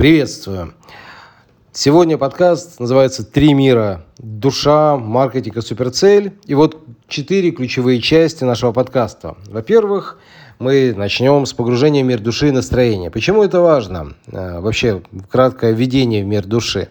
Приветствую. Сегодня подкаст называется «Три мира. Душа, маркетинг и суперцель». И вот четыре ключевые части нашего подкаста. Во-первых, мы начнем с погружения в мир души и настроения. Почему это важно? Э, вообще, краткое введение в мир души.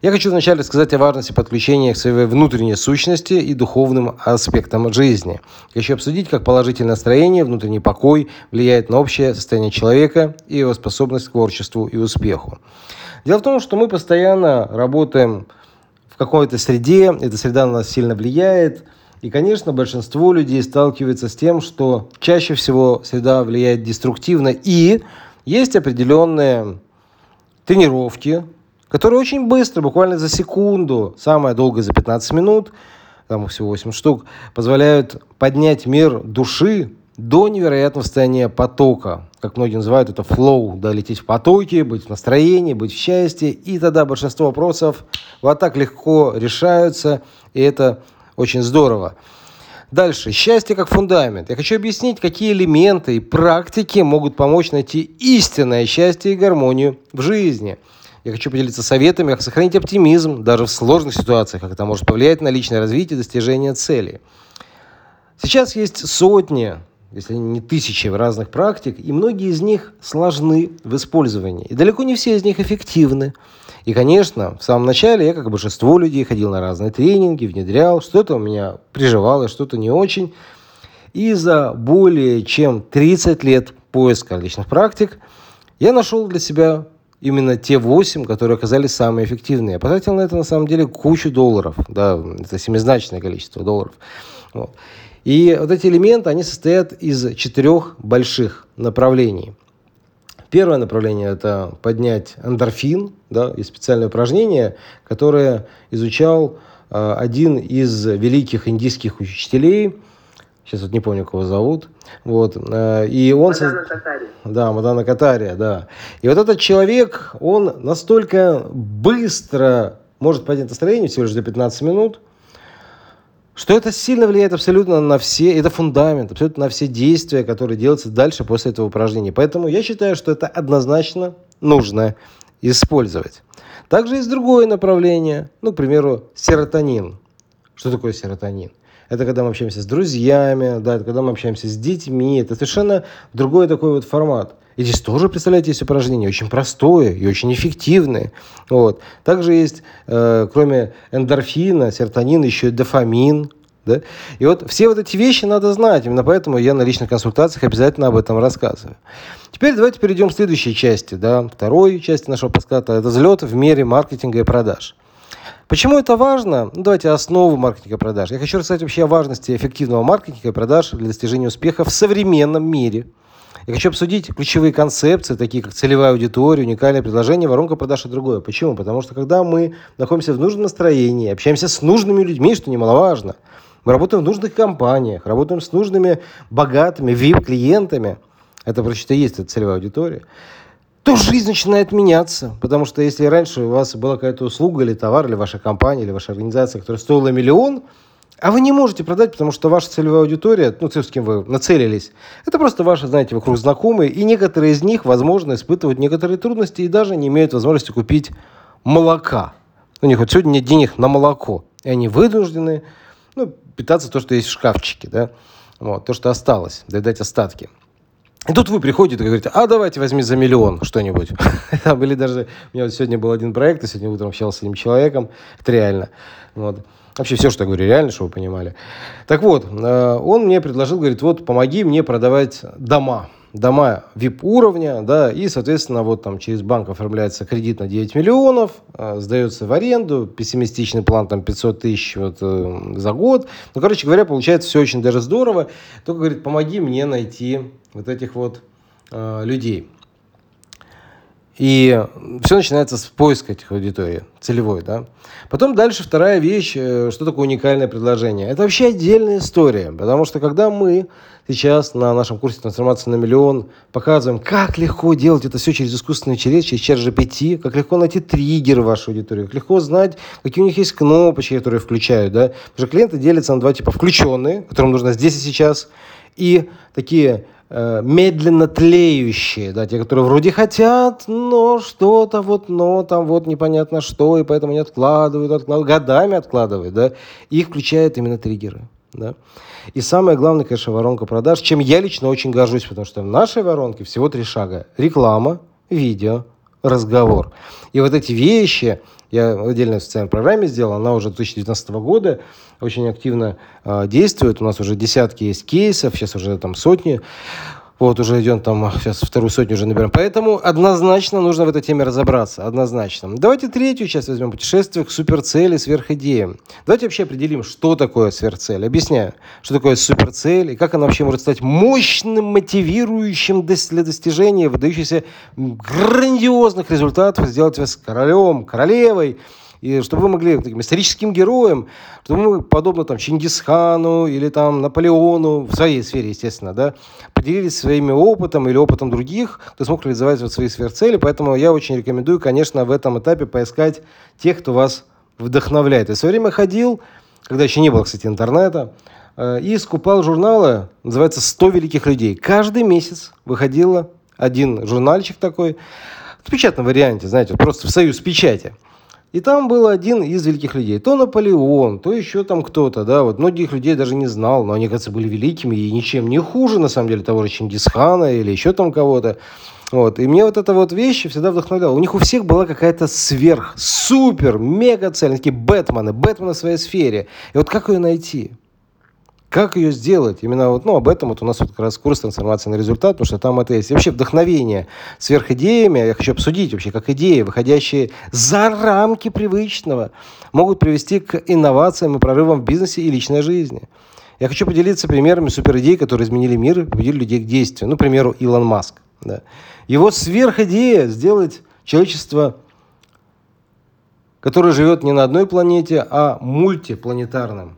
Я хочу вначале сказать о важности подключения к своей внутренней сущности и духовным аспектам жизни. Хочу обсудить, как положительное настроение, внутренний покой влияет на общее состояние человека и его способность к творчеству и успеху. Дело в том, что мы постоянно работаем в какой-то среде, эта среда на нас сильно влияет, и, конечно, большинство людей сталкивается с тем, что чаще всего среда влияет деструктивно, и есть определенные тренировки, которые очень быстро, буквально за секунду, самое долгое за 15 минут, там их всего 8 штук, позволяют поднять мир души до невероятного состояния потока. Как многие называют это флоу, да, лететь в потоке, быть в настроении, быть в счастье. И тогда большинство вопросов вот так легко решаются, и это очень здорово. Дальше. Счастье как фундамент. Я хочу объяснить, какие элементы и практики могут помочь найти истинное счастье и гармонию в жизни. Я хочу поделиться советами, как сохранить оптимизм даже в сложных ситуациях, как это может повлиять на личное развитие и достижение целей. Сейчас есть сотни, если не тысячи разных практик, и многие из них сложны в использовании. И далеко не все из них эффективны. И, конечно, в самом начале я, как большинство людей, ходил на разные тренинги, внедрял, что-то у меня приживало, что-то не очень. И за более чем 30 лет поиска различных практик я нашел для себя именно те 8, которые оказались самые эффективные. Я потратил на это на самом деле кучу долларов, да, это семизначное количество долларов. Вот. И вот эти элементы, они состоят из четырех больших направлений. Первое направление – это поднять эндорфин, да, и специальное упражнение, которое изучал э, один из великих индийских учителей – сейчас вот не помню, кого зовут, вот, э, и он... Мадана Катария. Да, Мадана Катария, да. И вот этот человек, он настолько быстро может поднять настроение, всего лишь за 15 минут, что это сильно влияет абсолютно на все, это фундамент, абсолютно на все действия, которые делаются дальше после этого упражнения. Поэтому я считаю, что это однозначно нужно использовать. Также есть другое направление, ну, к примеру, серотонин. Что такое серотонин? Это когда мы общаемся с друзьями, да, это когда мы общаемся с детьми, это совершенно другой такой вот формат. И здесь тоже, представляете, есть упражнение очень простое и очень эффективное. Вот. Также есть, э, кроме эндорфина, серотонина, еще и дофамин. Да? И вот все вот эти вещи надо знать. Именно поэтому я на личных консультациях обязательно об этом рассказываю. Теперь давайте перейдем к следующей части. Да? Второй части нашего подкаста – это взлет в мире маркетинга и продаж. Почему это важно? Ну, давайте основу маркетинга продаж. Я хочу рассказать вообще о важности эффективного маркетинга и продаж для достижения успеха в современном мире. Я хочу обсудить ключевые концепции, такие как целевая аудитория, уникальное предложение, воронка продаж и другое. Почему? Потому что когда мы находимся в нужном настроении, общаемся с нужными людьми, что немаловажно, мы работаем в нужных компаниях, работаем с нужными богатыми VIP-клиентами, это просто есть эта целевая аудитория, то жизнь начинает меняться. Потому что если раньше у вас была какая-то услуга или товар, или ваша компания, или ваша организация, которая стоила миллион, а вы не можете продать, потому что ваша целевая аудитория, ну, с кем вы нацелились, это просто ваши, знаете, вокруг знакомые, и некоторые из них, возможно, испытывают некоторые трудности и даже не имеют возможности купить молока. У них вот сегодня нет денег на молоко, и они вынуждены ну, питаться то, что есть в шкафчике, да, вот, то, что осталось, доедать остатки. И тут вы приходите и говорите, а давайте возьми за миллион что-нибудь. Там были даже, у меня вот сегодня был один проект, я сегодня утром общался с одним человеком, это реально. Вот. Вообще все, что я говорю, реально, чтобы вы понимали. Так вот, э, он мне предложил, говорит, вот помоги мне продавать дома дома VIP-уровня, да, и, соответственно, вот там через банк оформляется кредит на 9 миллионов, э, сдается в аренду, пессимистичный план там 500 тысяч вот, э, за год. Ну, короче говоря, получается все очень даже здорово. Только, говорит, помоги мне найти вот этих вот э, людей. И все начинается с поиска этих аудиторий, целевой, да. Потом дальше вторая вещь, э, что такое уникальное предложение. Это вообще отдельная история, потому что когда мы сейчас на нашем курсе «Трансформация на миллион» показываем, как легко делать это все через искусственный интеллект, через чат GPT, как легко найти триггеры в вашей аудитории, как легко знать, какие у них есть кнопочки, которые включают, да. Потому что клиенты делятся на два типа. Включенные, которым нужно здесь и сейчас, и такие медленно тлеющие, да, те, которые вроде хотят, но что-то вот, но там вот непонятно что, и поэтому не откладывают, откладывают, годами откладывают, да, их включают именно триггеры, да. И самое главное, конечно, воронка продаж, чем я лично очень горжусь, потому что в нашей воронке всего три шага. Реклама, видео, разговор. И вот эти вещи, я в отдельной социальной программе сделал, она уже 2019 года очень активно э, действует. У нас уже десятки есть кейсов, сейчас уже там сотни. Вот, уже идем там, сейчас вторую сотню уже наберем. Поэтому однозначно нужно в этой теме разобраться. Однозначно. Давайте третью часть возьмем. Путешествие к суперцели, сверхидеям. Давайте вообще определим, что такое сверхцель. Объясняю, что такое суперцель и как она вообще может стать мощным, мотивирующим для достижения выдающихся грандиозных результатов, сделать вас королем, королевой, и чтобы вы могли таким историческим героем, чтобы мы, подобно там Чингисхану или там Наполеону, в своей сфере, естественно, да, поделились своими опытом или опытом других, кто смог реализовать вот свои сверхцели. Поэтому я очень рекомендую, конечно, в этом этапе поискать тех, кто вас вдохновляет. Я в свое время ходил, когда еще не было, кстати, интернета, э, и скупал журналы, называется «100 великих людей». Каждый месяц выходило один журнальчик такой, в печатном варианте, знаете, просто в союз печати – и там был один из великих людей. То Наполеон, то еще там кто-то, да, вот многих людей даже не знал, но они, кажется, были великими и ничем не хуже, на самом деле, того же Чингисхана или еще там кого-то. Вот. И мне вот эта вот вещь всегда вдохновляла. У них у всех была какая-то сверх, супер, мега цель, такие Бэтмены, Бэтмены в своей сфере. И вот как ее найти? Как ее сделать? Именно вот, ну, об этом вот у нас вот как раз курс трансформации на результат, потому что там это есть. И вообще вдохновение сверхидеями, я хочу обсудить вообще, как идеи, выходящие за рамки привычного, могут привести к инновациям и прорывам в бизнесе и личной жизни. Я хочу поделиться примерами суперидей, которые изменили мир и побудили людей к действию. Ну, к примеру, Илон Маск. Да. Его сверхидея сделать человечество которое живет не на одной планете, а мультипланетарном.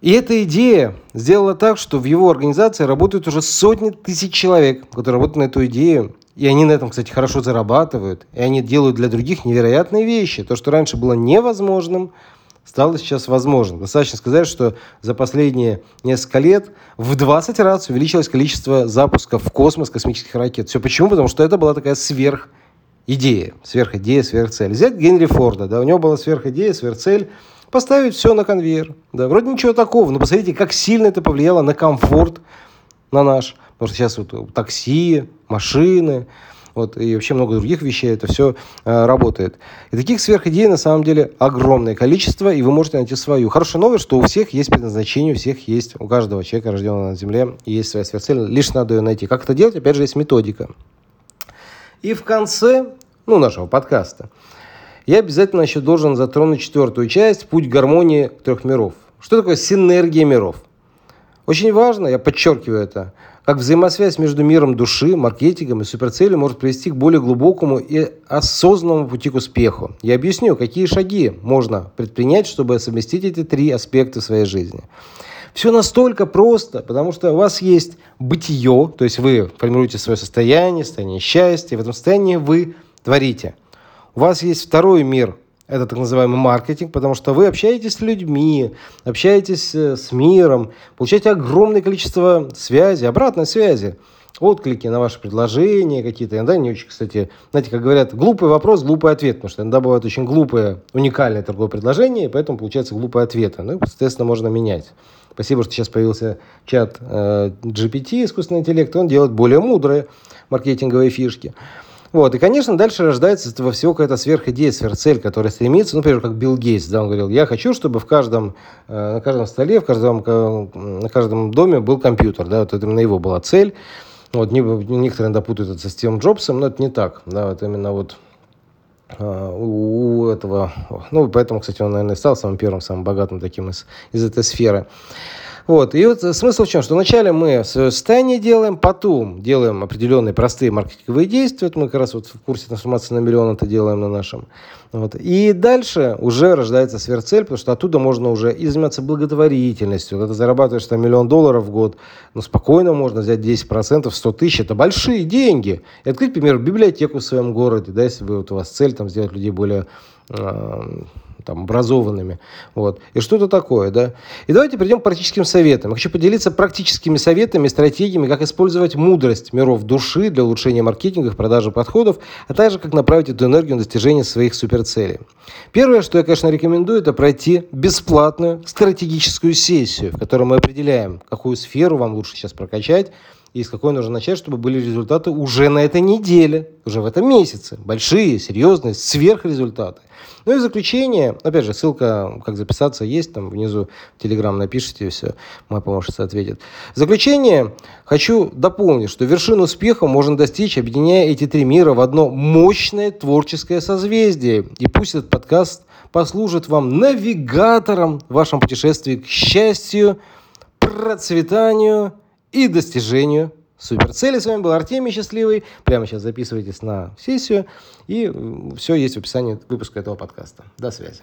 И эта идея сделала так, что в его организации работают уже сотни тысяч человек, которые работают на эту идею. И они на этом, кстати, хорошо зарабатывают. И они делают для других невероятные вещи. То, что раньше было невозможным, стало сейчас возможным. Достаточно сказать, что за последние несколько лет в 20 раз увеличилось количество запусков в космос космических ракет. Все почему? Потому что это была такая сверх идея, сверхидея, сверхцель. Взять Генри Форда, да, у него была сверхидея, сверхцель поставить все на конвейер. Да, вроде ничего такого, но посмотрите, как сильно это повлияло на комфорт на наш. Потому что сейчас вот такси, машины, вот, и вообще много других вещей, это все э, работает. И таких сверхидей на самом деле огромное количество, и вы можете найти свою. Хорошая новость, что у всех есть предназначение, у всех есть, у каждого человека, рожденного на Земле, есть своя сверхцель, лишь надо ее найти. Как это делать? Опять же, есть методика. И в конце ну, нашего подкаста я обязательно еще должен затронуть четвертую часть «Путь гармонии трех миров». Что такое синергия миров? Очень важно, я подчеркиваю это, как взаимосвязь между миром души, маркетингом и суперцелью может привести к более глубокому и осознанному пути к успеху. Я объясню, какие шаги можно предпринять, чтобы совместить эти три аспекта своей жизни. Все настолько просто, потому что у вас есть бытие, то есть вы формируете свое состояние, состояние счастья, в этом состоянии вы творите – у вас есть второй мир, это так называемый маркетинг, потому что вы общаетесь с людьми, общаетесь э, с миром, получаете огромное количество связи, обратной связи, отклики на ваши предложения какие-то. Иногда не очень, кстати, знаете, как говорят, глупый вопрос, глупый ответ, потому что иногда бывают очень глупые, уникальные торговые предложения, и поэтому получается глупые ответы. Ну, соответственно, можно менять. Спасибо, что сейчас появился чат э, GPT, искусственный интеллект, он делает более мудрые маркетинговые фишки. Вот. И, конечно, дальше рождается этого всего какая-то сверхидея, сверхцель, которая стремится, ну, например, как Билл Гейтс, да, он говорил, я хочу, чтобы в каждом, э, на каждом столе, в каждом, на каждом доме был компьютер, да, вот это именно его была цель. Вот, некоторые иногда путают это со Стивом Джобсом, но это не так, да, это именно вот э, у этого, ну, поэтому, кстати, он, наверное, стал самым первым, самым богатым таким из, из этой сферы. Вот. И вот смысл в чем? Что вначале мы свое состояние делаем, потом делаем определенные простые маркетинговые действия. Вот мы как раз вот в курсе трансформации на миллион это делаем на нашем. Вот. И дальше уже рождается сверхцель, потому что оттуда можно уже и заниматься благотворительностью. Когда ты зарабатываешь там миллион долларов в год, ну спокойно можно взять 10%, 100 тысяч. Это большие деньги. И открыть, например, библиотеку в своем городе, да, если вы, вот у вас цель там сделать людей более там, образованными. Вот. И что-то такое, да. И давайте перейдем к практическим советам. Я хочу поделиться практическими советами, стратегиями, как использовать мудрость миров души для улучшения маркетинга, продажи подходов, а также как направить эту энергию на достижение своих суперцелей. Первое, что я, конечно, рекомендую, это пройти бесплатную стратегическую сессию, в которой мы определяем, какую сферу вам лучше сейчас прокачать, и с какой нужно начать, чтобы были результаты уже на этой неделе, уже в этом месяце. Большие, серьезные, сверхрезультаты. Ну и в заключение, опять же, ссылка, как записаться, есть там внизу, в Телеграм напишите, все, моя помощница ответит. В заключение хочу дополнить, что вершину успеха можно достичь, объединяя эти три мира в одно мощное творческое созвездие. И пусть этот подкаст послужит вам навигатором в вашем путешествии к счастью, процветанию и достижению суперцели. С вами был Артемий Счастливый. Прямо сейчас записывайтесь на сессию. И все есть в описании выпуска этого подкаста. До связи.